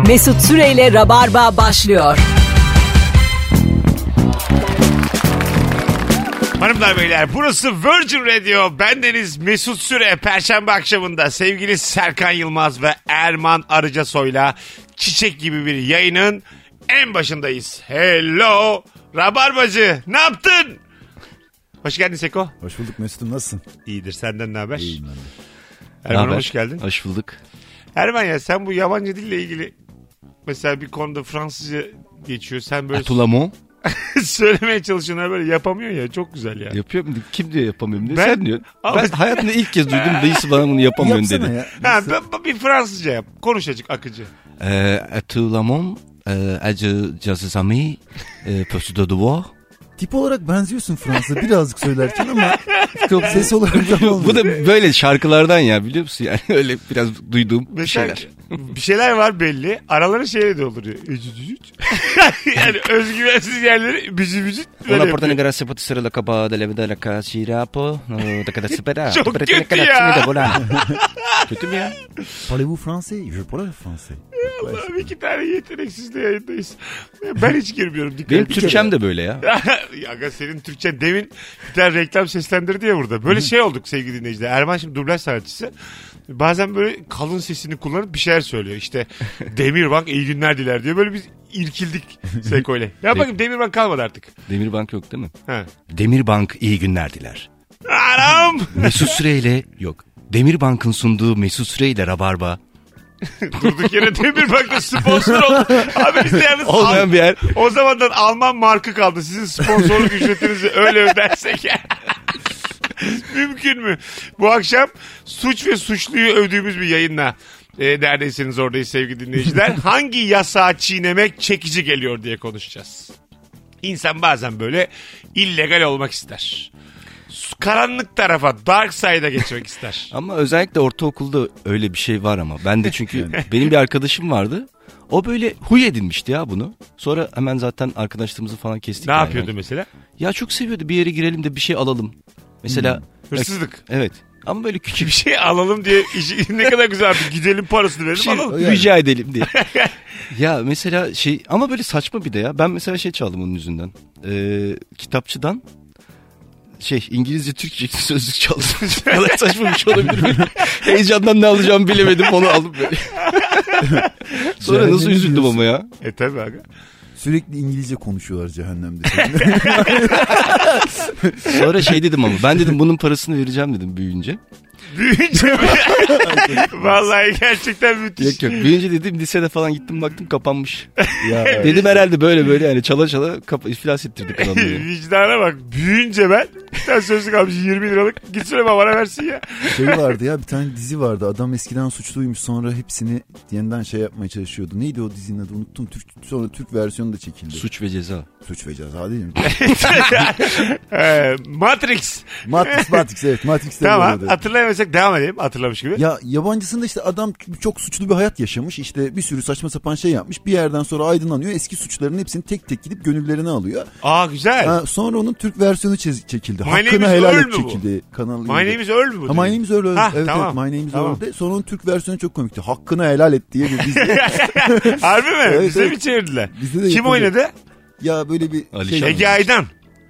Mesut Süreyle Rabarba başlıyor. Hanımlar beyler burası Virgin Radio. Bendeniz Mesut Süre. Perşembe akşamında sevgili Serkan Yılmaz ve Erman Arıcasoy'la çiçek gibi bir yayının en başındayız. Hello Rabarbacı ne yaptın? Hoş geldin Seko. Hoş bulduk Mesut'um nasılsın? İyidir senden ne haber? İyiyim ben de. Erman hoş geldin. Hoş bulduk. Erman ya sen bu yabancı dille ilgili mesela bir konuda Fransızca geçiyor. Sen böyle Atulamon söylemeye çalışıyorsun böyle yapamıyorsun ya çok güzel ya. yapıyor mu? Kim diyor yapamıyorum diye. Ben- Sen diyorsun. Ama- Ben hayatımda ilk kez duydum dayısı bana bunu yapamıyorsun Yapsana dedi. ya. Ha, Nasıl? b- b- bir Fransızca yap. Konuş açık akıcı. Ee, Atulamon acı cazı amis Pöstü de devoir. Tip olarak benziyorsun Fransa birazcık söylerken ama ses olarak Bu olmuyor. da böyle şarkılardan ya biliyor musun yani öyle biraz duyduğum Mesela şeyler. Bir şeyler var belli. Araları şeyle dolduruyor. yani özgüvensiz yerleri bücü bücü Una porta negra se potessero la capa de la vida de la casirapo. No te quedas espera. Çok kötü la ya. Kötü mü ya? Parlez-vous français? Je parle français. Allah'ım iki tane yeteneksizle yayındayız. Ben hiç girmiyorum. Dikkat Benim. Türkçem de böyle ya. Ya Aga senin Türkçe demin bir tane reklam seslendirdi ya burada. Böyle şey olduk sevgili dinleyiciler. Erman şimdi dublaj sanatçısı. Bazen böyle kalın sesini kullanıp bir şeyler söylüyor. İşte Demirbank iyi günler diler diyor. Böyle biz irkildik Seko'yla. Ya bakayım Demirbank kalmadı artık. Demirbank yok değil mi? Ha. Demirbank iyi günler diler. Anam! Mesut Süreyle yok. Demirbank'ın sunduğu Mesut Süreyle Rabarba. Durduk yere Demirbank'ta sponsor oldu. Abi bizde yalnız Olmayan bir yer. o zamandan Alman markı kaldı. Sizin sponsorluk ücretinizi öyle ödersek. Mümkün mü? Bu akşam suç ve suçluyu övdüğümüz bir yayınla e, neredeyseniz oradayız sevgili dinleyiciler. Hangi yasağı çiğnemek çekici geliyor diye konuşacağız. İnsan bazen böyle illegal olmak ister. Karanlık tarafa, dark side'a geçmek ister. Ama özellikle ortaokulda öyle bir şey var ama. Ben de çünkü benim bir arkadaşım vardı. O böyle huy edinmişti ya bunu. Sonra hemen zaten arkadaşlığımızı falan kestik. ne yani. yapıyordu mesela? Ya çok seviyordu bir yere girelim de bir şey alalım. Mesela Hırsızlık. evet. Ama böyle küçük Bir şey alalım diye işi, ne kadar güzel bir gidelim parasını verelim şey alalım. rica edelim diye. ya mesela şey ama böyle saçma bir de ya. Ben mesela şey çaldım onun yüzünden. Ee, kitapçıdan şey İngilizce Türkçe sözlük çaldım. Kadar saçma bir şey olabilir? Heyecandan ne alacağımı bilemedim onu aldım böyle. Sonra nasıl üzüldüm ama ya. E tabi aga. Sürekli İngilizce konuşuyorlar cehennemde. Sonra şey dedim ama ben dedim bunun parasını vereceğim dedim büyüyünce. Büyüyünce mi? Vallahi gerçekten müthiş. Yok yok büyüyünce dedim lisede falan gittim baktım kapanmış. ya, Dedim herhalde böyle böyle yani çala çala kapa, iflas ettirdik adamları. Vicdana bak. Büyüyünce ben bir tane sözlük almış 20 liralık. Gitsene babana versin ya. şey vardı ya bir tane dizi vardı. Adam eskiden suçluymuş sonra hepsini yeniden şey yapmaya çalışıyordu. Neydi o dizinin adı unuttum. Türk, sonra Türk versiyonu da çekildi. Suç ve ceza. Suç ve ceza değil mi? Ee, Matrix. Matrix Matrix evet Matrix'te Tamam. vardı. Hatırlayamasak devam edelim. Hatırlamış gibi. Ya yabancısında işte adam çok suçlu bir hayat yaşamış. İşte bir sürü saçma sapan şey yapmış. Bir yerden sonra aydınlanıyor. Eski suçlarının hepsini tek tek gidip gönüllerine alıyor. Aa güzel. Ha, sonra onun Türk versiyonu çiz- çekildi. My Name Hakkını is helal et çekildi. Kanal My name is Earl mü bu? Ha, My Name is Earl. Ha, evet, tamam. evet, My Name is Tamam. Earl'de. Sonra onun Türk versiyonu çok komikti. Hakkını helal et diye bir dizi. Harbi mi? Evet, Bize evet. mi çevirdiler? Bizde de Kim yapıldı. oynadı? ya böyle bir Alişan. şey. Ege Aydan.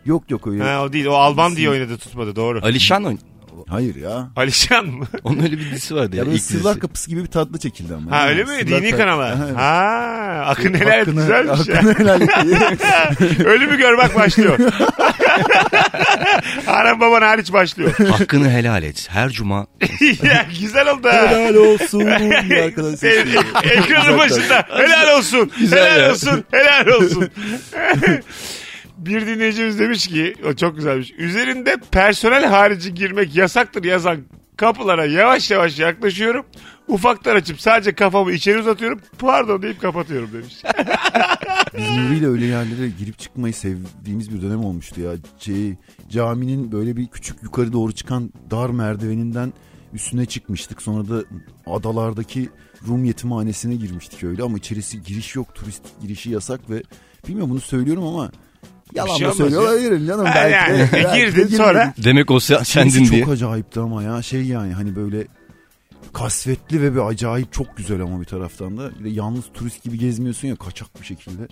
Yok yok öyle. Ha, o değil. O Alban diye oynadı tutmadı. Doğru. Alişan oyun. Hayır ya. Alişan mı? Onun öyle bir dizisi vardı ya. Ya böyle Sırlar. Kapısı gibi bir tatlı çekildi ama. Ha Yani öyle mi? Sırlar Dini kanala. Ha, akın helal et güzelmiş. Hakkını helal et. Ölümü görmek başlıyor. Anam baban hariç başlıyor. Hakkını helal et. Her cuma. ya güzel oldu ha. helal olsun geliyor. Ekranın başında helal olsun. Güzel helal ya. olsun. Helal olsun. Bir dinleyicimiz demiş ki o çok güzelmiş. Üzerinde personel harici girmek yasaktır yazan kapılara yavaş yavaş yaklaşıyorum. Ufaktan açıp sadece kafamı içeri uzatıyorum. Pardon deyip kapatıyorum demiş. Biz Nuri'yle öyle yerlere girip çıkmayı sevdiğimiz bir dönem olmuştu ya. Şey, caminin böyle bir küçük yukarı doğru çıkan dar merdiveninden üstüne çıkmıştık. Sonra da adalardaki Rum yetimhanesine girmiştik öyle ama içerisi giriş yok. Turist girişi yasak ve bilmiyorum bunu söylüyorum ama yalan şey da olmaz söylüyor ya. olabilirim canım. Ha, Belki yani, de- belki de girdin girmedik. sonra Demek o sendin diye. çok acayipti ama ya şey yani hani böyle kasvetli ve bir acayip çok güzel ama bir taraftan da. Bir de yalnız turist gibi gezmiyorsun ya kaçak bir şekilde.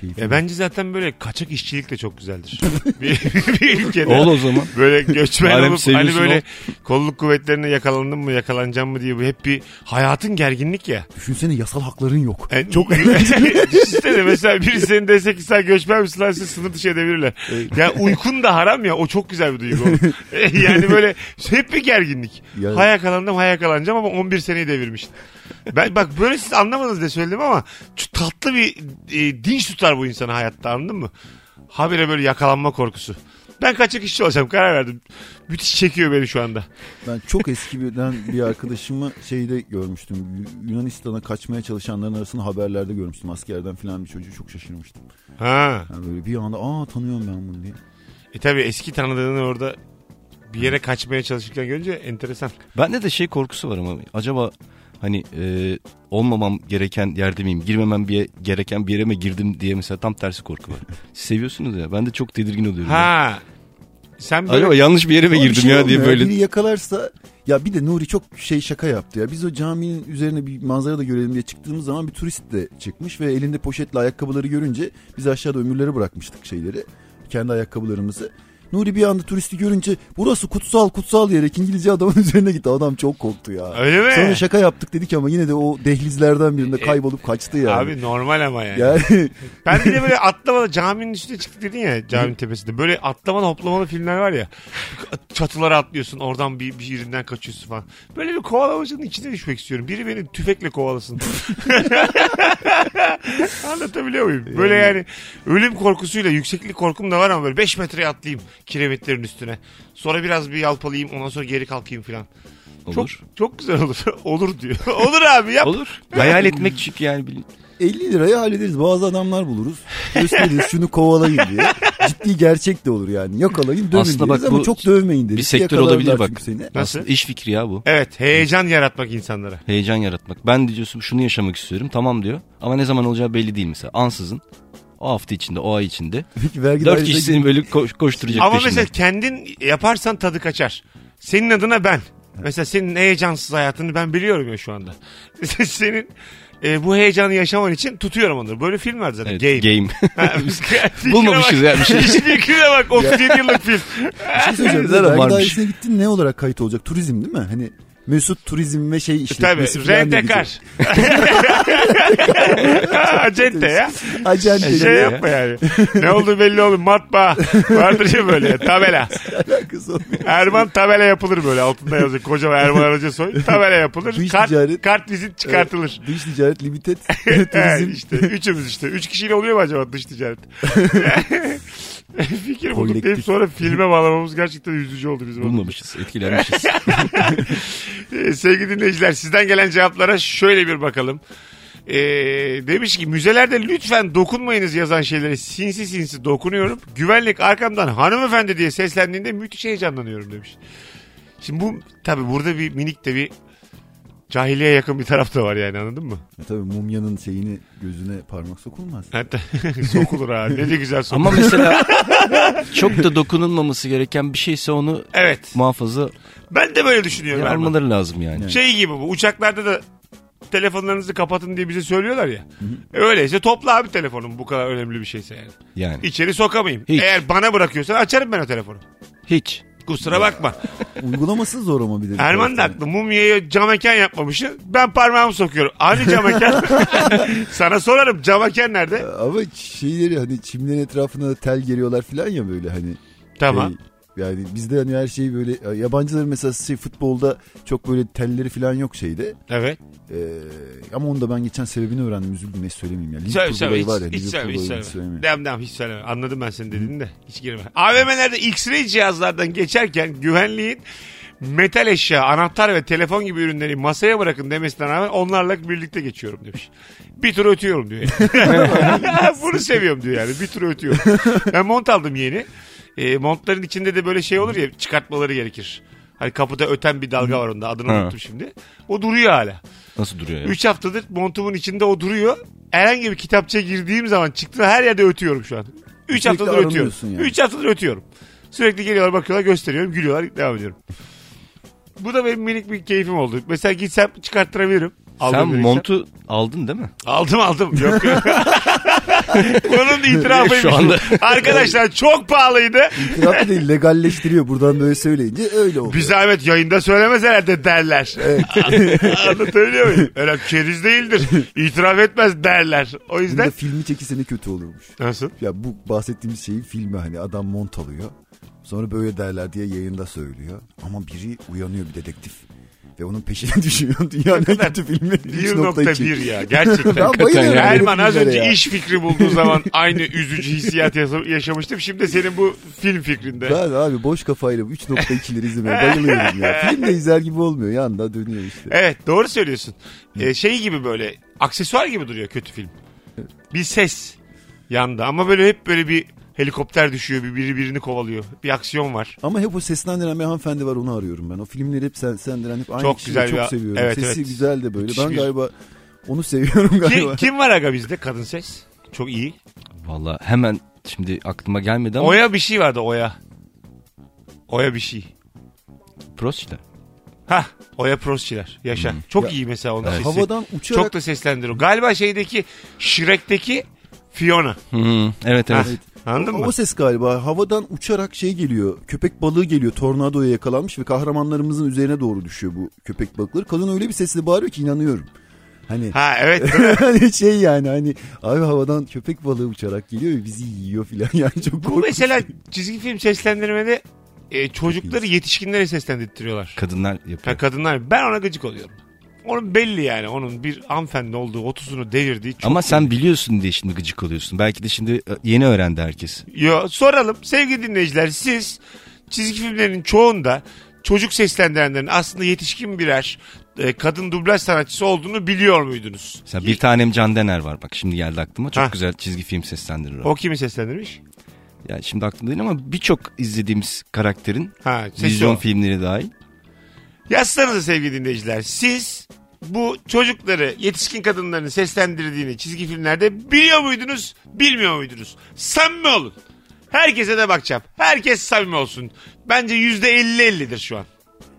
Keyifli. Ya bence zaten böyle kaçak işçilik de çok güzeldir. bir, bir ülkede. Ol o zaman. Böyle göçmen Madem olup hani böyle ol. kolluk kuvvetlerine yakalandın mı yakalanacağım mı diye bu hep bir hayatın gerginlik ya. Düşünsene yasal hakların yok. Yani, Çok Düşünsene mesela biri senin dese ki sen göçmen misin lan sizi sınır dışı edebilirler. Ya uykun da haram ya o çok güzel bir duygu. yani böyle hep bir gerginlik. Ya- Ha yakalandım ha yakalanacağım ama 11 seneyi devirmiştin. Ben bak böyle siz anlamadınız diye söyledim ama şu tatlı bir e, dinç tutar bu insanı hayatta anladın mı? Habire böyle yakalanma korkusu. Ben kaçak işçi olacağım karar verdim. Müthiş çekiyor beni şu anda. Ben çok eskiden bir arkadaşımı şeyde görmüştüm. Yu- Yunanistan'a kaçmaya çalışanların arasında haberlerde görmüştüm. Askerden falan bir çocuğu çok şaşırmıştım. Ha. Yani böyle bir anda aa tanıyorum ben bunu diye. E tabi eski tanıdığını orada bir yere kaçmaya çalışırken görünce enteresan. Bende de şey korkusu var ama acaba hani e, olmamam gereken yerde miyim? Girmemem bir gereken bir yere mi girdim diye mesela tam tersi korku var. Siz seviyorsunuz ya. Ben de çok tedirgin oluyorum. ya. Ha. Sen böyle Acaba yanlış bir yere mi girdim şey ya diye böyle. Biri yakalarsa ya bir de Nuri çok şey şaka yaptı ya. Biz o caminin üzerine bir manzara da görelim diye çıktığımız zaman bir turist de çıkmış ve elinde poşetle ayakkabıları görünce biz aşağıda ömürlere bırakmıştık şeyleri. Kendi ayakkabılarımızı. Nuri bir anda turisti görünce burası kutsal kutsal diyerek İngilizce adamın üzerine gitti. Adam çok korktu ya. Öyle mi? Sonra şaka yaptık dedik ama yine de o dehlizlerden birinde kaybolup kaçtı yani. Abi normal ama yani. yani Ben bir de böyle atlamalı caminin üstüne çıktık dedin ya caminin tepesinde. Böyle atlamalı hoplamalı filmler var ya. Çatılara atlıyorsun oradan bir, bir yerinden kaçıyorsun falan. Böyle bir kovalamacının içine düşmek istiyorum. Biri beni tüfekle kovalasın. Anlatabiliyor muyum? Böyle yani ölüm korkusuyla yükseklik korkum da var ama böyle 5 metreye atlayayım kiremitlerin üstüne. Sonra biraz bir yalpalayayım ondan sonra geri kalkayım falan. Olur. Çok, çok güzel olur. olur diyor. olur abi yap. Olur. Hayal etmek çünkü yani. bil- 50 liraya hallederiz. Bazı adamlar buluruz. Gösteririz şunu kovalayın diye. Ciddi gerçek de olur yani. Yakalayın dövün Aslında bak ama bu çok dövmeyin deriz. bir sektör olabilir bak. Seni. Nasıl? Aslında iş fikri ya bu. Evet heyecan yaratmak insanlara. Heyecan yaratmak. Ben diyorsun şunu yaşamak istiyorum. Tamam diyor. Ama ne zaman olacağı belli değil mesela. Ansızın. O hafta içinde, o ay içinde. Vergi Dört kişi seni böyle ko- koşturacak Ama peşinden. mesela kendin yaparsan tadı kaçar. Senin adına ben. Mesela senin heyecansız hayatını ben biliyorum ya şu anda. senin e, bu heyecanı yaşaman için tutuyorum onları. Böyle film var zaten. Evet, Game. game. Ha, Bulmamışız ya bir şey. Fikrine bak. 37 yıllık film. Bir şey söyleyeceğim. Vergi dairesine gittin ne olarak kayıt olacak? Turizm değil mi? Hani Mesut Turizm ve şey Tabii. işletmesi diye Rentekar. Acente ya. Acente. Şey ya. yapma yani. Ne oldu belli oldu. Matbaa. Vardır ya böyle. Tabela. Erman tabela yapılır böyle. Altında yazıyor. Kocaman Erman Arıca soy. Tabela yapılır. Dış Kart, ticaret. kart vizit çıkartılır. Dış ticaret limited turizm. işte üçümüz işte. Üç kişiyle oluyor mu acaba dış ticaret? Fikir bulduk deyip sonra filme bağlamamız gerçekten üzücü oldu bizim. Bulmamışız, etkilenmişiz. Ee, sevgili dinleyiciler sizden gelen cevaplara şöyle bir bakalım. Ee, demiş ki müzelerde lütfen dokunmayınız yazan şeylere sinsi sinsi dokunuyorum. Güvenlik arkamdan hanımefendi diye seslendiğinde müthiş heyecanlanıyorum demiş. Şimdi bu tabi burada bir minik de bir cahiliye yakın bir taraf da var yani anladın mı? Ya tabii mumyanın şeyini gözüne parmak sokulmaz. Hatta sokulur ha ne de güzel sokulur. Ama mesela çok da dokunulmaması gereken bir şeyse onu Evet muhafaza ben de böyle düşünüyorum. Erman. almaları lazım yani. Şey gibi bu uçaklarda da telefonlarınızı kapatın diye bize söylüyorlar ya. E Öyleyse topla abi telefonum bu kadar önemli bir şeyse yani. Yani İçeri sokamayayım. Hiç. Eğer bana bırakıyorsan açarım ben o telefonu. hiç. Kusura bakma. Uygulaması zor ama bir de. Erman da haklı. Mumyayı cam mekan yapmamışsın. Ben parmağımı sokuyorum. Hani cam mekan? Sana sorarım cam mekan nerede? Ama şeyleri hani çimlerin etrafına tel geriyorlar falan ya böyle hani. Tamam. Şey, yani bizde hani her şey böyle yabancıların mesela şey, futbolda çok böyle telleri falan yok şeyde. Evet. Ee, ama onu da ben geçen sebebini öğrendim. Üzüldüm ne söyleyeyim ya. Söyle söyle. Hiç, var ya. hiç söyleme. Hiç söyleme. Dem dem hiç söyleme. Anladım ben senin dediğini de. Hiç girme. AVM'lerde X-ray cihazlardan geçerken güvenliğin metal eşya, anahtar ve telefon gibi ürünleri masaya bırakın demesinden rağmen onlarla birlikte geçiyorum demiş. Bir tur ötüyorum diyor. Yani. Bunu seviyorum diyor yani. Bir tur ötüyorum. Ben mont aldım yeni. E, montların içinde de böyle şey olur ya çıkartmaları gerekir. Hani kapıda öten bir dalga var onda. Adını Ha. unuttum şimdi. O duruyor hala. Nasıl duruyor ya? 3 haftadır montumun içinde o duruyor. Herhangi bir kitapçıya girdiğim zaman çıktı her yerde ötüyorum şu an. 3 Sürekli haftadır ötüyorum. aranıyorsun yani. 3 haftadır ötüyorum. Sürekli geliyorlar bakıyorlar gösteriyorum gülüyorlar devam ediyorum. Bu da benim minik bir keyfim oldu. Mesela gitsem çıkarttırabilirim. Sen montu aldın değil mi? Aldım aldım. Yok Konunun itirafıymış. Şu anda- Arkadaşlar çok pahalıydı. İtiraf değil legalleştiriyor buradan böyle söyleyince öyle oluyor. Bir zahmet yayında söylemez herhalde derler. Anlatabiliyor muyum? Öyle keriz değildir. İtiraf etmez derler. O yüzden... filmi çekilse ne kötü olurmuş. Nasıl? Ya bu bahsettiğimiz şeyin filmi hani adam mont alıyor. Sonra böyle derler diye yayında söylüyor. Ama biri uyanıyor bir dedektif. Ve onun peşine düşüyor. Dünyanın en kötü filmi. 1.1 ya gerçekten. Erman az önce ya. iş fikri bulduğu zaman aynı üzücü hissiyat yaşamıştım. Şimdi senin bu film fikrinde. Ben abi boş kafayla bu 3.2'leri izlemeye bayılıyorum ya. Film de izler gibi olmuyor. Yanda dönüyor işte. Evet doğru söylüyorsun. Ee, şey gibi böyle aksesuar gibi duruyor kötü film. Bir ses yanda ama böyle hep böyle bir helikopter düşüyor bir biri birini kovalıyor. Bir aksiyon var. Ama hep o seslendiren bir hanımefendi var onu arıyorum ben. O filmleri hep seslendiren hep aynı Çok kişiyi güzel çok bir- seviyorum. evet, Sesi evet. güzel de böyle. Müthiş ben bir- galiba onu seviyorum galiba. Ki, kim var aga bizde kadın ses? Çok iyi. Valla hemen şimdi aklıma gelmedi ama Oya bir şey vardı Oya. Oya bir şey. Prostçiler. Hah Oya Prostçiler. Yaşa. Çok Ya, iyi mesela onun Evet. sesi. Havadan uçarak Çok da seslendiriyor. Galiba şeydeki Shrek'teki Fiona. Hı, evet Ha, evet. Anladın o, mı? o ses galiba havadan uçarak şey geliyor. Köpek balığı geliyor. Tornadoya yakalanmış ve kahramanlarımızın üzerine doğru düşüyor bu köpek balıkları. Kadın öyle bir sesle bağırıyor ki inanıyorum. Hani Ha evet. hani şey yani hani abi havadan köpek balığı uçarak geliyor ve bizi yiyor filan yani çok Bu korkunç. mesela çizgi film seslendirmede e, çocukları yetişkinlere seslendirtiyorlar. Kadınlar yapıyor. Ha, kadınlar. Ben ona gıcık oluyorum. Onun belli yani. Onun bir hanımefendi olduğu, 30'unu devirdiği. Çok Ama sen biliyorsun diye şimdi gıcık oluyorsun. Belki de şimdi e, yeni öğrendi herkes. Yo, soralım sevgili dinleyiciler siz çizgi filmlerin çoğunda çocuk seslendirenlerin aslında yetişkin birer e, kadın dublaj sanatçısı olduğunu biliyor muydunuz? Mesela bir tanem Can Dener var bak şimdi geldi aklıma. Çok Ha. güzel çizgi film seslendirir o. O kimi seslendirmiş? Yani şimdi aklımda değil ama birçok izlediğimiz karakterin Ha, sesi vizyon o. filmleri dahil. Yazsanıza sevgili dinleyiciler. Siz bu çocukları yetişkin kadınların seslendirdiğini çizgi filmlerde biliyor muydunuz, bilmiyor muydunuz? Samimi olun. Herkese de bakacağım. Herkes samimi olsun. Bence yüzde elli ellidir şu an.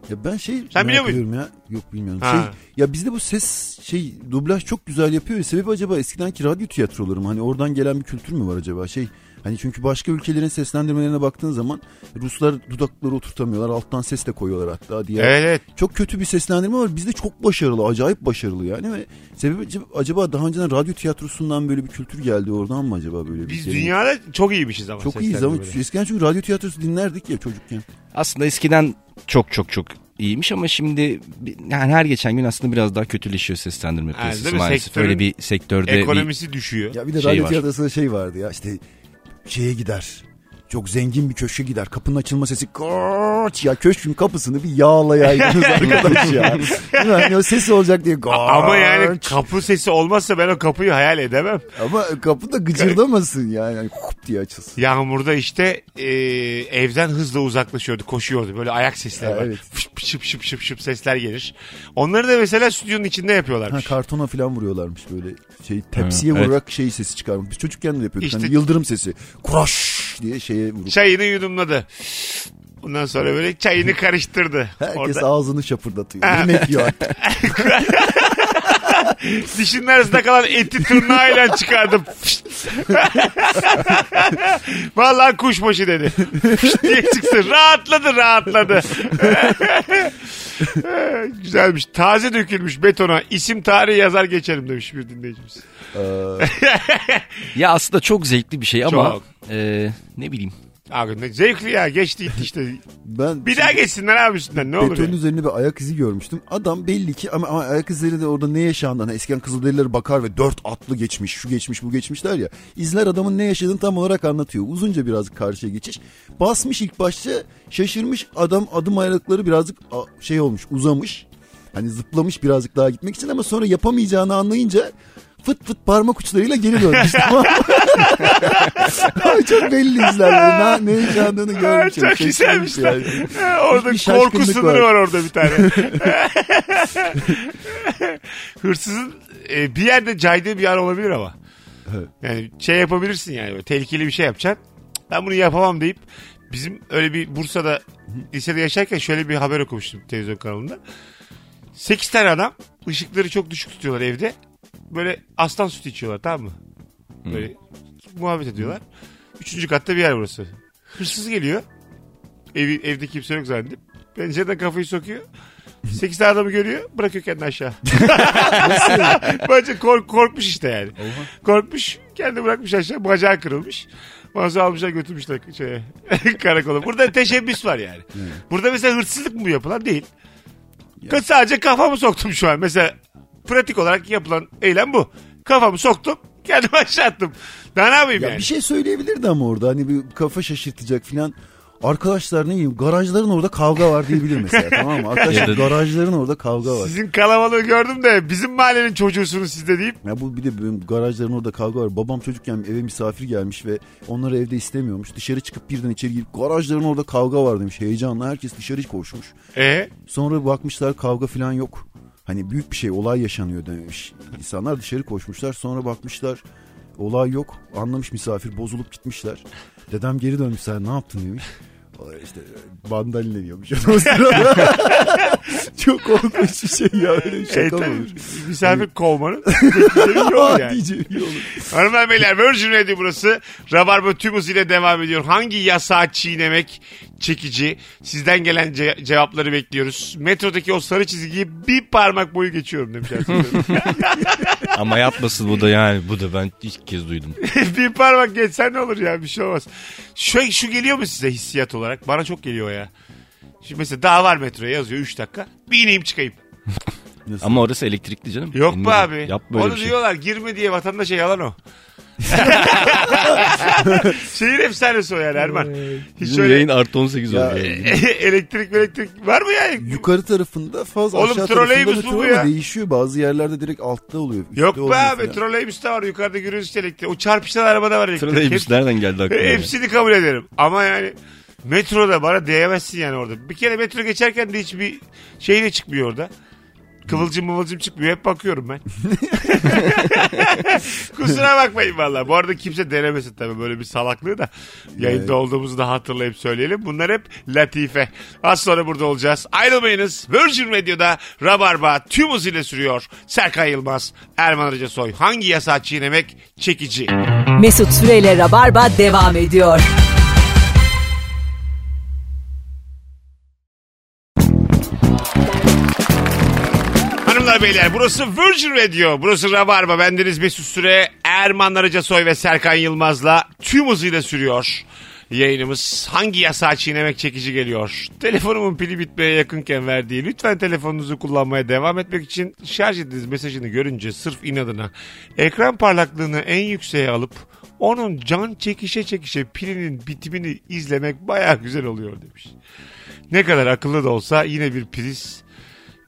Ya ben şey Sen biliyor ediyorum ya. Yok bilmiyorum. Ha. Şey, ya bizde bu ses şey dublaj çok güzel yapıyor. ya. Sebebi acaba eskidenki radyo tiyatroları mı? Hani oradan gelen bir kültür mü var acaba? Şey hani çünkü başka ülkelerin seslendirmelerine baktığın zaman Ruslar dudakları oturtamıyorlar. Alttan ses de koyuyorlar hatta diye. Evet. Çok kötü bir seslendirme var. Bizde çok başarılı, acayip başarılı yani ve sebebi ac- acaba daha önceden radyo tiyatrosundan böyle bir kültür geldi oradan mı acaba böyle bir Biz şey? dünyada çok iyiymişiz ama. çok iyiyiz ama eskiden çünkü radyo tiyatrosu dinlerdik ya çocukken. Aslında eskiden çok çok çok iyiymiş ama şimdi yani her geçen gün aslında biraz daha kötüleşiyor seslendirme piyasası mi? maalesef. Sektörün Öyle bir sektörde bir Ekonomisi düşüyor. Ya bir de Şey radyo tiyatrosunda şey vardı ya işte şeye gider. Çok zengin bir köşke gider. Kapının açılma sesi koç ya köşkün kapısını bir yağlayaydınız arkadaş ya. Hani o ses olacak diye koç. Ama yani kapı sesi olmazsa ben o kapıyı hayal edemem. Ama kapı da gıcırdamasın yani. yani hup diye açılsın. Yağmurda işte e, evden hızla uzaklaşıyordu, koşuyordu. Böyle ayak sesleri Ha, var. evet. Fışp, şıp şıp şıp şıp sesler gelir. Onları da mesela stüdyonun içinde Ha, yapıyorlarmış. kartona falan vuruyorlarmış böyle şey tepsiye Ha, evet. vurarak şey sesi çıkarmış. Biz çocukken de yapıyorduk. İşte- Hani yıldırım sesi. Kuraş diye şeye vurup. Çayını yudumladı. Ondan sonra böyle çayını karıştırdı. Herkes Orada ağzını şapırdatıyor. Yemek yiyor hatta. dişinin arasında kalan eti tırnağıyla çıkardı. Fışt. Vallahi kuşbaşı dedi. Diye çıksın. Rahatladı rahatladı. Güzelmiş. Taze dökülmüş betona. isim tarihi yazar geçerim demiş bir dinleyicimiz. Ee, ya aslında çok zevkli bir şey ama Çok. e, ne bileyim Abi ne zevkli ya geçti gitti işte. ben Bir daha geçsinler abi üstünden ne olur Betonun ya. üzerinde bir ayak izi görmüştüm. Adam belli ki ama, ama ayak izleri de orada ne yaşandı. Hani eskiden Kızılderililer bakar ve dört atlı geçmiş, şu geçmiş, bu geçmişler ya. İzler adamın ne yaşadığını tam olarak anlatıyor. Uzunca biraz karşıya geçiş. Basmış ilk başta şaşırmış adam adım ayakları birazcık a- şey olmuş uzamış. Hani zıplamış birazcık daha gitmek için ama sonra yapamayacağını anlayınca fıt fıt parmak uçlarıyla geri dönmüş. tamam Çok belli izler. Ne, ne yaşandığını görmüş. çok güzelmiş yani. Orada Bir korku sınırı var. var orada bir tane. Hırsızın e, bir yerde caydığı bir yer olabilir ama. Yani şey yapabilirsin yani böyle tehlikeli bir şey yapacaksın. Ben bunu yapamam deyip bizim öyle bir Bursa'da lisede yaşarken şöyle bir haber okumuştum televizyon kanalında. 8 tane adam ışıkları çok düşük tutuyorlar evde. Böyle aslan sütü içiyorlar tamam mı? Böyle muhabbet ediyorlar. Üçüncü katta bir yer burası. Hırsız geliyor. Evi, evde kimse yok zannedip. Pencereden kafayı sokuyor. Sekiz tane adamı görüyor. Bırakıyor kendini aşağı. Bence kork, korkmuş işte yani. Korkmuş. Kendi bırakmış aşağı. Bacağı kırılmış. Ondan sonra almışlar götürmüşler şeye, karakola. Burada teşebbüs var yani. Burada mesela hırsızlık mı yapılan? Değil. Sadece kafamı soktum şu an. Mesela pratik olarak yapılan eylem bu. Kafamı soktum. Kendimi aşağı attım. Daha ne yapayım Ya yani? bir şey söyleyebilirdi ama orada hani bir kafa şaşırtacak filan. Arkadaşlar ne bileyim garajların orada kavga var diyebilir mesela tamam mı? Arkadaşlar garajların orada kavga var. Sizin kalabalığı gördüm de bizim mahallenin çocuğusunuz siz de deyip. Ya bu bir de benim garajların orada kavga var. Babam çocukken eve misafir gelmiş ve onları evde istemiyormuş. Dışarı çıkıp birden içeri girip garajların orada kavga var demiş. Heyecanla herkes dışarı koşmuş. E Sonra bakmışlar kavga falan yok. Hani büyük bir şey olay yaşanıyor demiş. İnsanlar dışarı koşmuşlar sonra bakmışlar olay yok. Anlamış misafir bozulup gitmişler. Dedem geri dönmüş sen ne yaptın demiş. İşte bandalina yiyormuş. Çok korkunç bir şey ya öyle bir şaka mı tabii, olur? misafir kovmanın teknikleri yok yani. İyi olur. Hanımlar beyler Virgin Radio burası. Rabarba tüm hızıyla devam ediyor. Hangi yasağı çiğnemek çekici? Sizden gelen ce- cevapları bekliyoruz. Metrodaki o sarı çizgiyi bir parmak boyu geçiyorum demiş. Ama yapmasın bu da yani. Bu da ben ilk kez duydum. bir parmak geçsen ne olur ya bir şey olmaz. Şu, şu geliyor mu size hissiyat olarak? Bana çok geliyor ya. Şimdi mesela daha var metroya yazıyor 3 dakika. Bir ineyim çıkayım. Ama orası elektrikli canım. Yok be Bilmiyorum. abi. Yap böyle Onu bir şey. diyorlar girme diye vatandaşa yalan o. Şehir efsanesi o yani Erman. Hiç Bizim öyle yayın artı 18 Ya, oldu. yani. elektrik elektrik var mı yani? Yukarı tarafında fazla Oğlum, aşağı tarafında bu metro ya. ama değişiyor. Bazı yerlerde direkt altta oluyor. üstte Yok be olmuyor abi falan. troleybüs de var yukarıda görüyoruz elektrik. O çarpışan arabada var elektrik. Troleybüs Hep- nereden geldi aklına? ya? Hepsini kabul ederim. Ama yani metroda bana değemezsin yani orada. Bir kere metro geçerken de hiçbir şey de çıkmıyor orada. Kıvılcım mıvılcım çıkmıyor. Hep bakıyorum ben. Kusura bakmayın valla. Bu arada kimse denemesin tabii böyle bir salaklığı da. Yayında Evet. olduğumuzu da hatırlayıp söyleyelim. Bunlar hep latife. Az sonra burada olacağız. Ayrılmayınız. Virgin Radio'da Rabarba tüm hızıyla sürüyor. Serkan Yılmaz, Erman Arıca Soy. Hangi yasağı çiğnemek çekici? Mesut Süreyle Rabarba devam ediyor. Beyler burası Virgin Radio. Burası Rabarba. Bendeniz Mesut Süre, Erman Arıca Soy ve Serkan Yılmaz'la tüm hızıyla sürüyor. Yayınımız hangi yasağı çiğnemek çekici geliyor? Telefonumun pili bitmeye yakınken verdiği lütfen telefonunuzu kullanmaya devam etmek için şarj ediniz mesajını görünce sırf inadına ekran parlaklığını en yükseğe alıp onun can çekişe çekişe pilinin bitimini izlemek baya güzel oluyor demiş. Ne kadar akıllı da olsa yine bir priz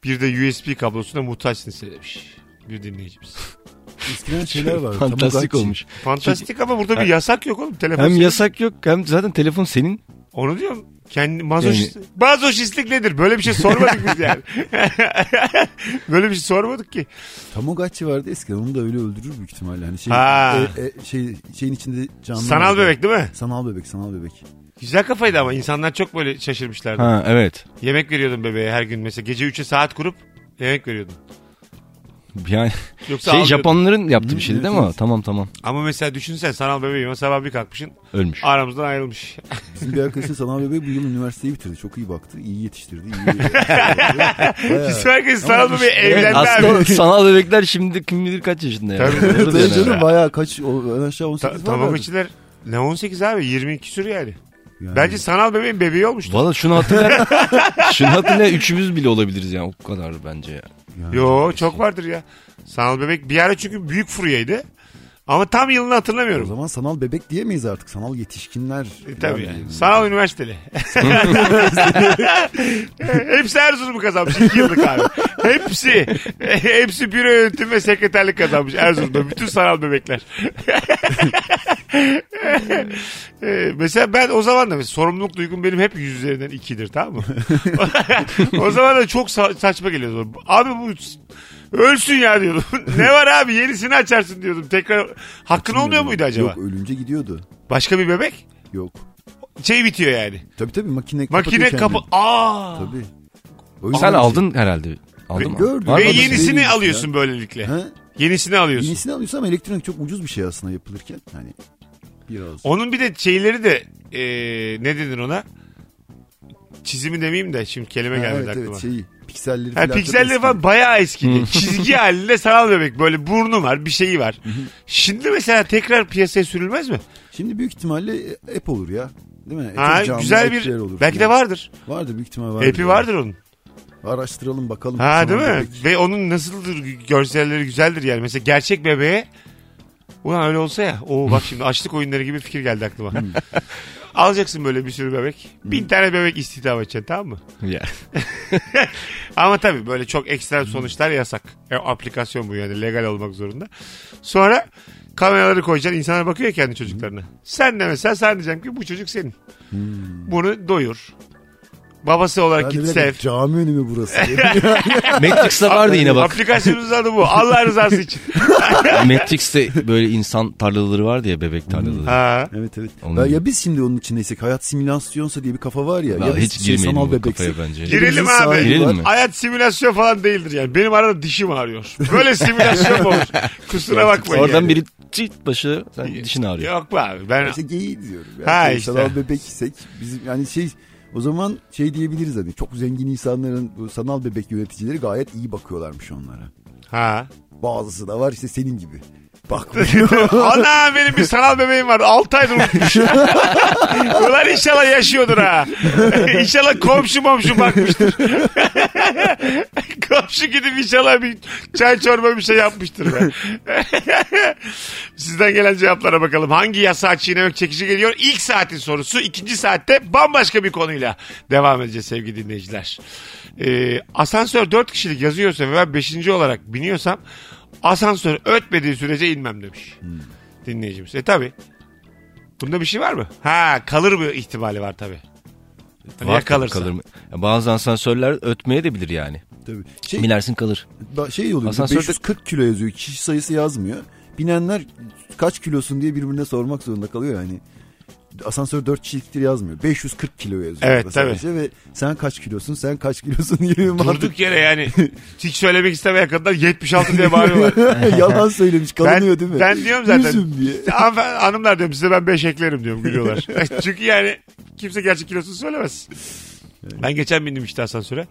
bir de USB kablosuna muhtaçsın söylemiş bir dinleyicimiz. Eskiden şeyler var. Fantastik olmuş. Fantastik ama burada bir yasak yok oğlum. Telefon Hem senin. yasak yok hem zaten telefon senin. Onu diyorum. Kendi mazoşist. Mazoşistlik nedir? Böyle bir şey sormadık biz yani. Böyle bir şey sormadık ki. Tamagotchi vardı eskiden onu da öyle öldürür büyük ihtimalle. Hani şey, Ha. e, e, şey şeyin içinde canlı. Sanal vardı. bebek değil mi? Sanal bebek, sanal bebek. Güzel kafaydı ama insanlar çok böyle şaşırmışlardı. Ha evet. Yemek veriyordum bebeğe her gün mesela. Gece 3'e saat kurup yemek veriyordum. Yani Yoksa şey ağlıyordum. Japonların yaptığı bir şeydi değil mi? Tamam tamam. Ama mesela düşünsen sanal bebeğim sabah bir kalkmışsın Ölmüş. aramızdan ayrılmış. Bizim bir arkadaşın sanal bebeği bu yıl üniversiteyi bitirdi. Çok iyi baktı, iyi yetiştirdi. iyi Bayağı. Biz herkes sanal Ama bebeği işte- evlendi abi. Aslında sanal bebekler şimdi kim bilir kaç yaşında ya. Tabii, Doğru Tabii diyorsun canım bayağı kaç, o, en aşağı 18 Ta- var. Tamagotchi'ler ne 18 abi 22 sür yani. Yani. Bence sanal bebeğin bebeği olmuştu. Valla şunu hatırla. şunu hatırla üçümüz bile olabiliriz yani o kadar bence ya. Yani. Yo çok vardır ya. Sanal bebek bir ara çünkü büyük furyaydı. Ama tam yılını O hatırlamıyorum. zaman sanal bebek diyemeyiz artık. Sanal yetişkinler. E, tabii yani. Sanal üniversiteli. Hepsi Erzurum'u kazanmış 2 yıllık abi. Hepsi. Hepsi büro yönetim ve sekreterlik kazanmış Erzurum'da. Bütün sanal bebekler. Mesela ben o zaman da mesela sorumluluk duygum benim hep yüz üzerinden ikidir tamam mı? o zaman da çok sa- saçma geliyordu. Abi bu ölsün ya diyordum. ne var abi yenisini açarsın diyordum. Tekrar hakkın olmuyor muydu acaba? Yok ölünce gidiyordu. Başka bir bebek? Yok. şey bitiyor yani. Tabii tabii makine Makine kapatıyor kapı... kendini. Aa! Tabii. O yüzden Sen şey- aldın herhalde. Aldın mı? Gördüm. Var Ve mı? Mı? yenisini Değil alıyorsun ya. böylelikle. Ha? Yenisini alıyorsun. Yenisini alıyorsun ama elektronik çok ucuz bir şey aslında yapılırken. Hani biraz. Onun bir de şeyleri de e, ne denir ona? Çizimi demeyeyim de şimdi kelime Ha, gelmedi evet aklıma. evet şeyi pikselleri Ha, falan. çok pikselleri eski. falan bayağı eski. Çizgi halinde sanal bebek böyle burnu var bir şeyi var. Şimdi mesela tekrar piyasaya sürülmez mi? Şimdi büyük ihtimalle app olur ya. Değil mi? Ha, canlı güzel bir olur belki de vardır. Vardır büyük ihtimal vardır. App'i vardır onun. Araştıralım bakalım. Ha değil mi? bebek. Ve onun nasıldır görselleri güzeldir yani. Mesela gerçek bebeğe ulan öyle olsa ya. Oo bak şimdi açlık oyunları gibi fikir geldi aklıma. Alacaksın böyle bir sürü bebek. Bin tane bebek istihdam edeceksin tamam mı? Ya. Ama tabii böyle çok ekstrem sonuçlar yasak. E, aplikasyon bu yani legal olmak zorunda. Sonra kameraları koyacaksın insanlar bakıyor ya kendi çocuklarına. Sen de mesela sen diyeceğim ki bu çocuk senin. Bunu doyur. Babası olarak Ben de git bir sev. dakika, Cami önü mü burası? Matrix'te vardı yine bak. Aplikasyonunun adı bu. Allah rızası için. Matrix'te böyle insan tarlaları vardı ya bebek tarlaları. Ha. evet evet. Onun- Ya, ya biz şimdi onun içindeysek hayat simülasyonsa diye bir kafa var ya. Ya ya hiç şey, girmeyelim sanal bu bebeksek. kafaya bence. Girelim abi. Girelim mi? Hayat simülasyon falan değildir yani. Benim arada dişim ağrıyor. Böyle simülasyon mu olur? Kusura bakmayın. Oradan yani. biri çift başı sen dişini ağrıyor. Yok be abi. Ben İşte geyiği diyorum. Ya. Ha işte. Sanal bebeksek bizim yani şey o zaman şey diyebiliriz hani çok zengin insanların bu sanal bebek yöneticileri gayet iyi bakıyorlarmış onlara. ha. Bazısı da var işte senin gibi. Bak Ana benim bir sanal bebeğim var. 6 aydır unutmuş. Ulan inşallah yaşıyordur ha. inşallah komşu momşu bakmıştır. komşu gidip inşallah bir çay çorba bir şey yapmıştır be. Sizden gelen cevaplara bakalım. Hangi yasağı çiğnemek çekici geliyor? İlk saatin sorusu. ikinci saatte bambaşka bir konuyla devam edeceğiz sevgili dinleyiciler. Ee, asansör 4 kişilik yazıyorsa ve ben 5. olarak biniyorsam asansör ötmediği sürece inmem demiş. Dinleyicimiz. E tabi. Bunda bir şey var mı? Ha kalır bir ihtimali var tabi. Hani ya kalırsa. kalır mı? Ya bazı asansörler ötmeye de bilir yani. tabii. Şey, Binersin kalır. şey oluyor Asansörde- 540 kilo yazıyor kişi sayısı yazmıyor. Binenler kaç kilosun diye birbirine sormak zorunda kalıyor yani. Asansör 4 kişiliktir yazmıyor. 540 kilo yazıyor. Evet, sadece Ve sen kaç kilosun sen kaç kilosun diye bir mantık. Durduk yere yani hiç söylemek istemeyen kadınlar 76 diye bağırıyorlar. Yalan söylemiş kalınıyor ben, değil mi? Ben diyorum zaten. Yüzüm diye. Hanımlar diyorum size ben 5 eklerim diyorum gülüyorlar. Çünkü yani kimse gerçek kilosunu söylemez. Ben geçen bindim işte asansöre.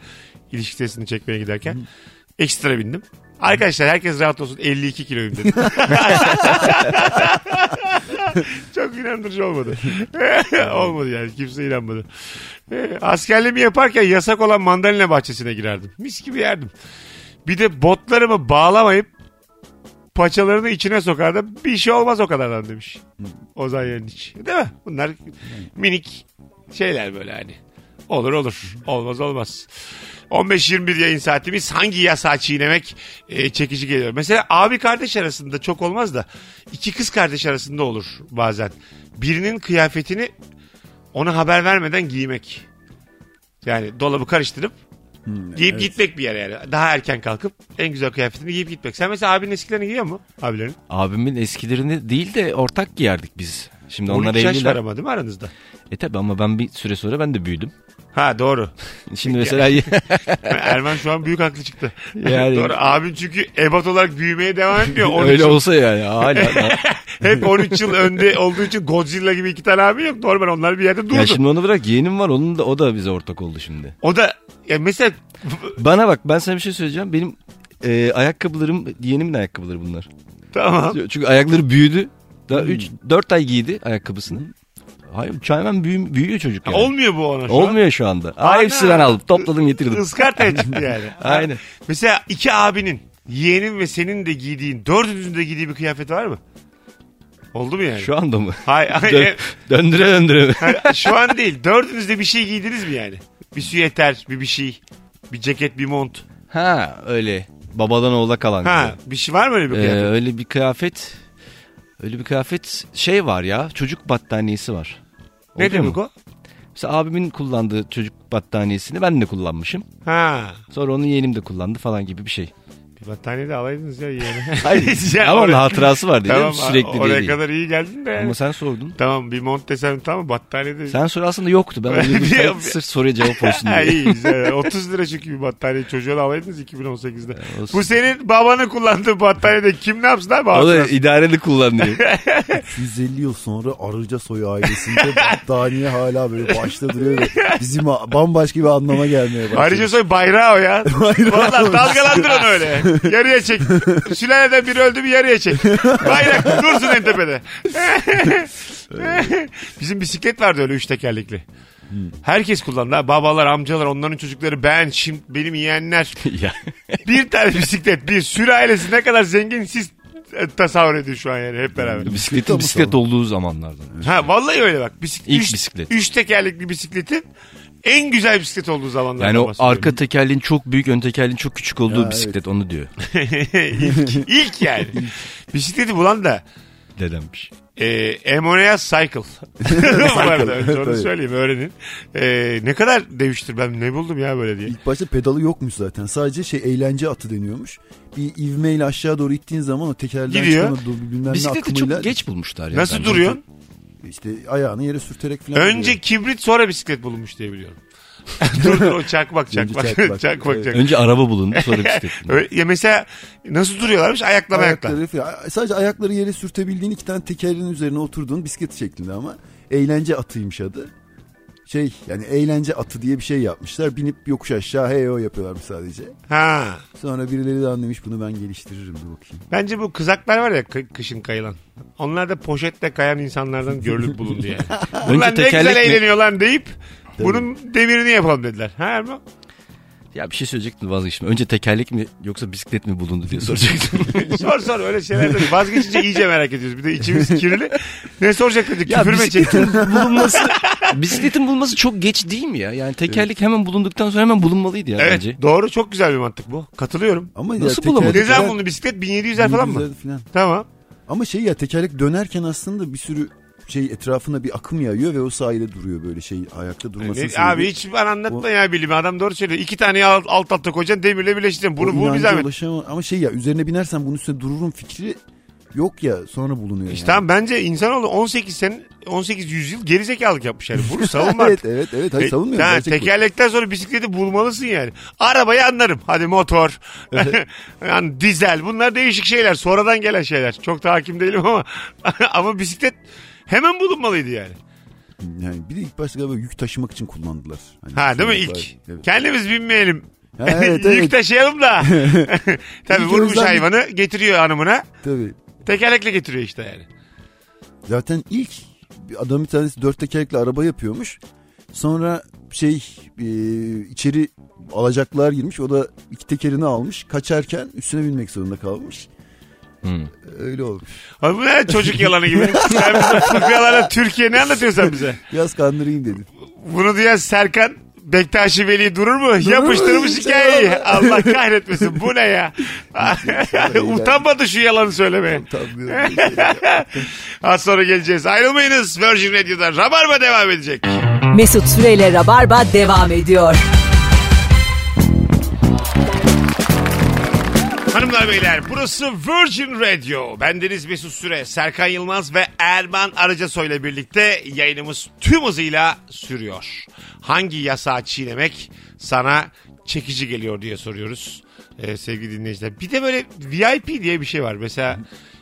İlişki testini çekmeye giderken. Ekstra bindim. Arkadaşlar herkes rahat olsun 52 kiloyum dedim. Çok inandırıcı olmadı. olmadı yani kimse inanmadı. Askerliğimi yaparken yasak olan mandalina bahçesine girerdim. Mis gibi yerdim. Bir de botlarımı bağlamayıp paçalarını içine sokardım. Bir şey olmaz o kadardan demiş. Ozan Yeniç. Değil mi? Bunlar minik şeyler böyle hani. Olur olur. Olmaz olmaz. 15-21 yayın saatimiz hangi yasağı çiğnemek e, çekici geliyor? Mesela abi kardeş arasında çok olmaz da iki kız kardeş arasında olur bazen. Birinin kıyafetini ona haber vermeden giymek. Yani dolabı karıştırıp giyip evet. gitmek bir yere yani. Daha erken kalkıp en güzel kıyafetini giyip gitmek. Sen mesela abinin eskilerini giyiyor mu? Abilerin. Abimin eskilerini değil de ortak giyerdik biz. Şimdi onlar 13 yaş var evliler. ama değil mi aranızda? E tabi ama ben bir süre sonra ben de büyüdüm. Ha doğru. Şimdi mesela Erman şu an büyük haklı çıktı. Yani- doğru. Abin çünkü ebat olarak büyümeye devam etmiyor. 13 öyle yıl- olsa yani hala. Hep 13 yıl önde olduğu için Godzilla gibi iki tane abi yok. Normal onlar bir yerde durdu. ya şimdi onu bırak yeğenim var onun da o da bize ortak oldu şimdi. O da ya mesela Bana bak ben sana bir şey söyleyeceğim. Benim e, ayakkabılarım yeğenimin ayakkabıları bunlar. tamam. Çünkü ayakları büyüdü. Daha 3 4 ay giydi ayakkabısını. Hayır uçağı hemen büyü- büyüyor çocuk yani. Olmuyor bu ona şu Olmuyor şu anda. Ay hepsini ben aldım. Topladım an. getirdim. Iskartaya çıktı yani. Aynen. Mesela iki abinin yeğenin ve senin de giydiğin dördünüzün de giydiği bir kıyafet var mı? Oldu mu yani? Şu anda mı? Hayır, hayır, Dö- döndüre döndüre. hayır, şu an değil. Dördünüz de bir şey giydiniz mi yani? Bir süyeter, bir bir şey. Bir ceket, bir mont. ha öyle. Babadan oğula kalan. Ha, gibi. bir şey var mı öyle bir Ee, kıyafet? öyle bir kıyafet. Öyle bir kıyafet şey var ya. Çocuk battaniyesi var. ne Oluyor demek mu? o? Mesela abimin kullandığı çocuk battaniyesini ben de kullanmışım. Ha. Sonra onu yeğenim de kullandı falan gibi bir şey. Battaniye de alaydınız ya yeğene. Hayır. Ya Ama onun oraya- hatırası var değil Tamam mi? Sürekli diye oraya değil. kadar iyi geldin de. Ama sen sordun. Tamam bir mont desem tamam battaniye de. Sen soru aslında yoktu. Ben. Bir- Sen sırf soruya cevap olsun Ha, diye. iyi güzel. 30 lira çünkü bir battaniye çocuğa da alaydınız 2018'de. olsun. Bu senin babanın kullandığı battaniyede kim ne yapsın abi? O da Hatırlasın. idareli kullanıyor. 150 yıl sonra Arıca soy ailesinde battaniye hala böyle başta duruyor ve bizim bambaşka bir anlama gelmeye başladı. Ayrıca soy bayrağı o ya. Valla dalgalandır onu öyle. Yarıya çek. Sülaleden biri öldü bir yarıya çek. Bayrak dursun en tepede. Bizim bisiklet vardı öyle üç tekerlekli. Herkes kullandı. ha. Babalar, amcalar, onların çocukları, ben, şimdi benim yeğenler. Bir tane bisiklet, bir sürü ailesi ne kadar zengin siz e, tasavvur edin şu an yani hep beraber. Bisikletin bisiklet olduğu zamanlardan. Ha vallahi öyle bak. Bisiklet, İlk üç, bisiklet. Üç tekerlekli bisikletin en güzel bisiklet olduğu zamanlar. Yani o arka tekerleğin çok büyük, ön tekerleğin çok küçük olduğu Ya, bisiklet onu diyor. ilk, ilk yani. Bisikleti bulan da Dedemmiş. e, Emoneas Cycle. Bu arada önce onu Tabii. söyleyeyim öğrenin. E, ne kadar demiştir ben ne buldum ya böyle diye. İlk başta pedalı yokmuş zaten. Sadece şey eğlence atı deniyormuş. Bir ivmeyle aşağı doğru ittiğin zaman o tekerden Gidiyor. çıkan o du- bilmem ne Bisikleti akımıyla çok geç bulmuşlar ya. Nasıl bence. duruyorsun? İşte ayağını yere sürterek falan. Önce gidiyor. kibrit sonra bisiklet bulunmuş diye biliyorum. dur dur o çakmak Önce çakmak. çakmak, çakmak evet. çakmak. Önce araba bulundu sonra bisiklet. ya mesela nasıl duruyorlarmış ayakla ayakla. ayakları falan. Sadece ayakları yere sürtebildiğin iki tane tekerin üzerine oturduğun bisiklet şeklinde ama eğlence atıymış adı. Şey yani eğlence atı diye bir şey yapmışlar. Binip yokuş aşağı hey o yapıyorlarmış sadece. Ha. Sonra birileri de anlamış bunu ben geliştiririm dur bakayım. Bence bu kızaklar var ya kı- kışın kayılan. Onlar da poşetle kayan insanlardan görülüp bulundu yani. Bunlar ne güzel tekerlek mi? eğleniyorlar deyip bunun demirini yapalım dediler. Ha Erman? Ya bir şey söyleyecektim vazgeçtim. Önce tekerlek mi yoksa bisiklet mi bulundu diye soracaktım. sor sor öyle şeyler de vazgeçince iyice merak ediyoruz. Bir de içimiz kirli. Ne soracak dedik? ya Küfür mü bisikletin bulunması bisikletin bulunması çok geç değil mi ya? Yani tekerlek hemen bulunduktan sonra hemen bulunmalıydı ya Evet bence. doğru çok güzel bir mantık bu. Katılıyorum. Ama Nasıl ya, bulamadık? Ne zaman bulundu bisiklet? 1700'ler falan mı? 1700'ler falan. Tamam. Ama şey ya tekerlek dönerken aslında bir sürü şey etrafına bir akım yayıyor ve o sayede duruyor böyle şey ayakta durmasının Ne- sebebi. abi hiç bana anlatma ya bilimi. Adam doğru söylüyor. İki tane alt, alt alta koyacaksın demirle birleştireceksin. Bunu O bul bir zahmet. Ama şey ya üzerine binersen bunun üstüne dururum fikri yok ya sonra bulunuyor İşte yani. bence insanoğlu 18 sene 18 yüzyıl gerizekalılık yapmış yani. Bunu savunmak. evet evet evet hayır savunmuyorum. ha, gerçek bu. tekerlekten sonra bisikleti bulmalısın yani. Arabayı anlarım. Hadi motor, yani dizel bunlar değişik şeyler. Sonradan gelen şeyler. Çok da hakim değilim ama ama bisiklet hemen bulunmalıydı yani. Yani bir de ilk başta galiba yük taşımak için kullandılar. Hani Ha değil mi ilk? Evet. Kendimiz binmeyelim. Ha, evet, Yük evet. taşıyalım da. Tabii İlk vurmuş hayvanı getiriyor hanımına. Tabii. Tekerlekle getiriyor işte yani. Zaten ilk bir adam bir tanesi dört tekerlekli araba yapıyormuş. Sonra şey e, içeri alacaklar girmiş. O da iki tekerini almış. Kaçarken üstüne binmek zorunda kalmış. Hmm. Öyle olmuş. Abi bu ne çocuk yalanı gibi. sen bize fıkralarla Türkiye ne anlatıyorsun sen bize? Biraz kandırayım dedim. Bunu duyan Serkan Bektaşi Veli durur mu? Yapıştırmış hikayeyi. Allah kahretmesin. Bu ne ya? Utanmadı şu yalanı söylemeye. Tanmıyorum. Az sonra geleceğiz. Ayrılmayınız. Virgin Radio'da Rabarba devam edecek. Mesut Süreyle Rabarba devam ediyor. Hanımlar beyler burası Virgin Radio. Bendeniz Mesut Süre, Serkan Yılmaz ve Erman Arıcasoy ile birlikte yayınımız tüm hızıyla sürüyor. Hangi yasağı çiğnemek sana çekici geliyor diye soruyoruz ee, sevgili dinleyiciler. Bir de böyle VIP diye bir şey var. Mesela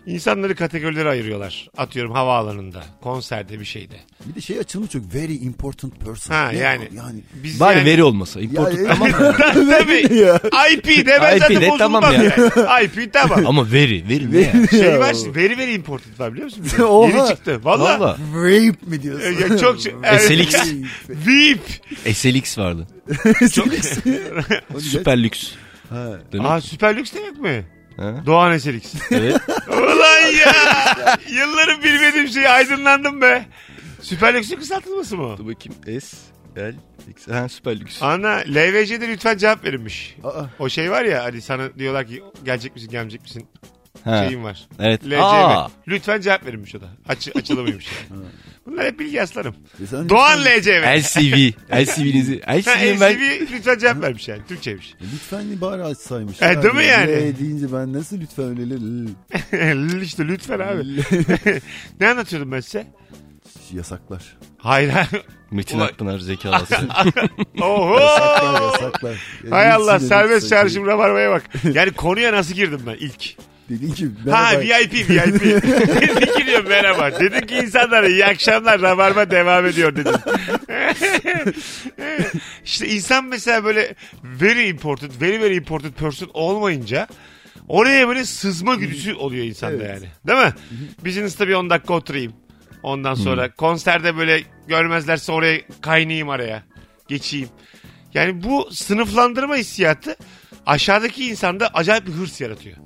insanları kategorilere ayırıyorlar. Atıyorum havaalanında, konserde bir şeyde. bir de şey açılımı çok very important person. Ha Ne- yani. yani Biz Bari yani- veri olmasa. Important Ya, tamam mı? Tabii. ya. IP de ben IP zaten de bozulmam tamam yani. ya. IP tamam. Ama veri. Veri ne ya? Şey var very very important var biliyor musun? Oha. Yeni çıktı. Valla. Valla. Rape mi diyorsun? Ya çok şey-. SLX. VIP. SLX vardı. Süper lüks. Ha. Değil mi? Aa süper lüks demek mi? Ha? Doğan SLX. Evet. Ulan ya. Yılların bilmediğim şey aydınlandım be. Süper lüksün kısaltılması mı? Dur bakayım. S, L, X. Ha süper lüks. Ana LVC'de lütfen cevap verilmiş. Aa, O şey var ya hani sana diyorlar ki gelecek misin gelmeyecek misin Ha. şeyin var. Evet. LCV. Aa, Lütfen cevap verilmiş o da. Aç, açılımıymış yani. Bunlar hep bilgi aslarım. E sen Doğan LCV. LCV. LCV'nizi. LCV'nin ben... LCV lütfen cevap vermiş yani. Türkçeymiş. E, Lütfen bari açsaymış. E, değil mi yani? L deyince ben nasıl lütfen öyle l- işte lütfen abi. Ne anlatıyordum ben size? yasaklar. Hayır. Metin Akpınar zekalısı. Oho. Yasaklar yasaklar. Ya Hay Allah serbest çağrışım rabarbaya bak. Yani konuya nasıl girdim ben ilk? Dedin ki Ha merhaba. VIP VIP. Dedin ki diyor merhaba. Dedin ki insanlara iyi akşamlar rabarba devam ediyor dedin. işte insan mesela böyle very important, very very important person olmayınca oraya böyle sızma güdüsü oluyor insanda Evet. yani. Değil mi? Business'ta bir 10 dakika oturayım. Ondan sonra konserde böyle görmezlerse oraya kaynayayım araya. Geçeyim. Yani bu sınıflandırma hissiyatı aşağıdaki insanda acayip bir hırs yaratıyor.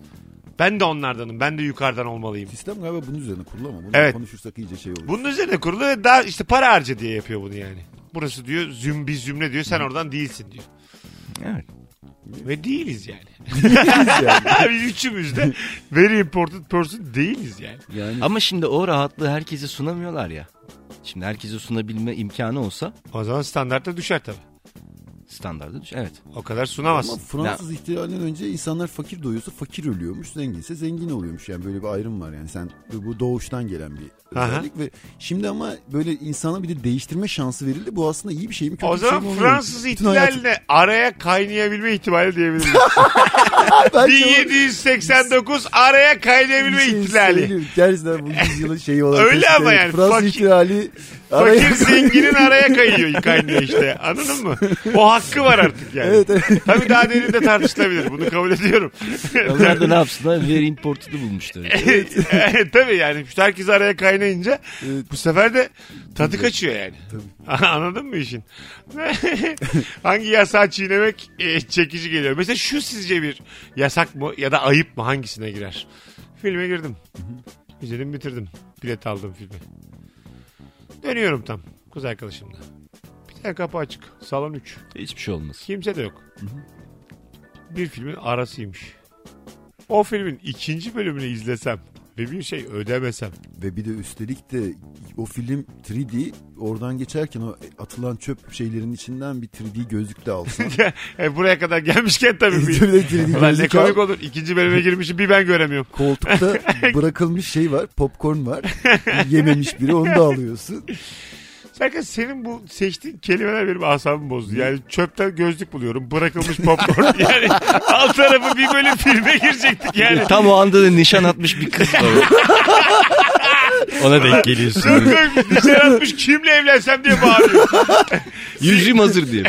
Ben de onlardanım. Ben de yukarıdan olmalıyım. Sistem galiba bunun üzerine kurulu ama bunu Evet. konuşursak iyice şey olur. Bunun üzerine kurulu ve daha işte para harca diye yapıyor bunu yani. Burası diyor züm bir zümre diyor sen oradan değilsin diyor. evet. Ve değiliz yani. yani. Biz üçümüz de very important person değiliz yani. yani Ama şimdi o rahatlığı herkese sunamıyorlar ya. Şimdi herkese sunabilme imkanı olsa O zaman standartta düşer tabii. Standardı düş. Evet. O kadar ama sunamazsın. Fransız ihtilalinden önce insanlar fakir doğuyorsa fakir ölüyormuş, zenginse zengin oluyormuş. Yani böyle bir ayrım var yani. Sen bu doğuştan gelen bir Aha. özellik ve şimdi ama böyle insana bir de değiştirme şansı verildi. Bu aslında iyi bir şey mi kötü O bir şey zaman mi? Fransız Bütün hayatı- araya kaynayabilme ihtimali diyebiliriz. Bence o- 1789 araya bir kaynayabilme şey ihtilali. Gerçekten bu yüzyılın şeyi olarak. Öyle ama yani Fransız fakir- ihtilali Fakir araya- zenginin araya kayıyor, kaynıyor işte. Anladın mı? O hakkı var artık yani. Evet, evet. Tabii daha derin de tartışılabilir. Bunu kabul ediyorum. Onlar da ne yapsınlar? Very important'ı bulmuşlar. Evet, Tabii yani herkes araya kaynayınca Evet. bu sefer de tadı kaçıyor yani. Anladın mı işin? Hangi yasağı çiğnemek e, çekici geliyor? Mesela şu sizce bir yasak mı ya da ayıp mı hangisine girer? Filme girdim. İzledim bitirdim. Bilet aldım filme. Dönüyorum tam kız arkadaşımla. Tane kapı açık. Salon 3. Hiçbir şey olmaz. Kimse de yok. Bir filmin arasıymış. O filmin ikinci bölümünü izlesem ve bir şey ödemesem. Ve bir de üstelik de o film 3D oradan geçerken o atılan çöp şeylerin içinden bir 3D gözlük de alsan. e, buraya kadar gelmişken tabii. bir- Bir de 3D Ulan ne komik olur. İkinci bölüme girmişim bir ben göremiyorum. Koltukta bırakılmış şey var popcorn var. Yememiş biri onu da alıyorsun. Serkan senin bu seçtiğin kelimeler benim asabımı bozdu. Yani çöpten gözlük buluyorum. Bırakılmış popcorn. Yani alt tarafı bir bölüm filme girecektik yani. Tam o anda da nişan atmış bir kız var. Ona denk geliyorsun. Komik. Nişan atmış kimle evlensem diye bağırıyor. Yüzüğüm hazır diye.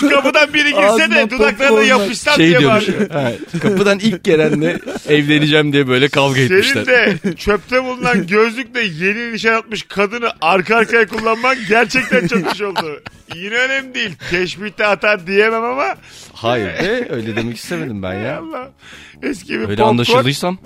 Şu kapıdan biri girse de dudaklarına popcornlar. yapışsam Şey diye diyormuş. bağırıyor. ha, kapıdan ilk gelenle evleneceğim diye böyle kavga etmişler. Senin de çöpte bulunan gözlükle yeni nişan atmış kadını arka arkaya kullanman gerçekten çok iş oldu. Yine önemli değil. Teşbihte hata diyemem ama Hayır be öyle demek istemedim ben ya. Allah. Eski bir Öyle popcorn. anlaşıldıysam.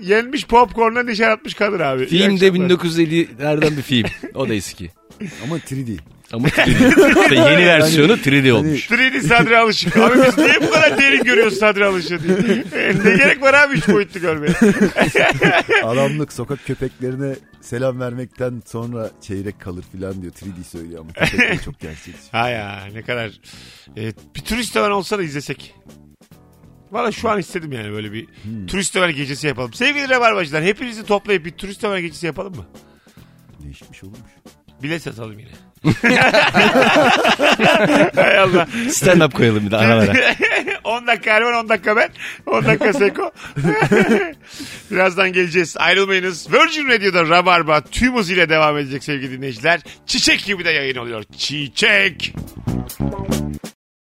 Yenmiş popcornla nişan atmış kadın abi. Film de akşamlar. 1950'lerden bir film. O da eski. Ama 3D. Ama 3D. İşte yeni versiyonu 3D olmuş. 3D Sadri Alışık. Abi biz niye bu kadar derin görüyoruz Sadri Alışık'ı diye. E, ne gerek var abi üç boyutlu görmeye. Adamlık sokak köpeklerine selam vermekten sonra çeyrek kalır filan diyor. 3D söylüyor ama köpekler çok gerçekçi. ha ya ne kadar. E, bir turist öven olsa da izlesek. Valla şu an istedim yani böyle bir turist över gecesi yapalım. Sevgili Rabarbacılar hepinizi toplayıp bir turist över gecesi yapalım mı? Değişmiş olmuş. Bilet satalım yine. Hay Allah. Stand up koyalım bir de aralara. 10 dakika Erman 10 dakika ben 10 dakika Seko birazdan geleceğiz ayrılmayınız Virgin Radio'da Rabarba tüm hızıyla devam edecek sevgili dinleyiciler çiçek gibi de yayın oluyor çiçek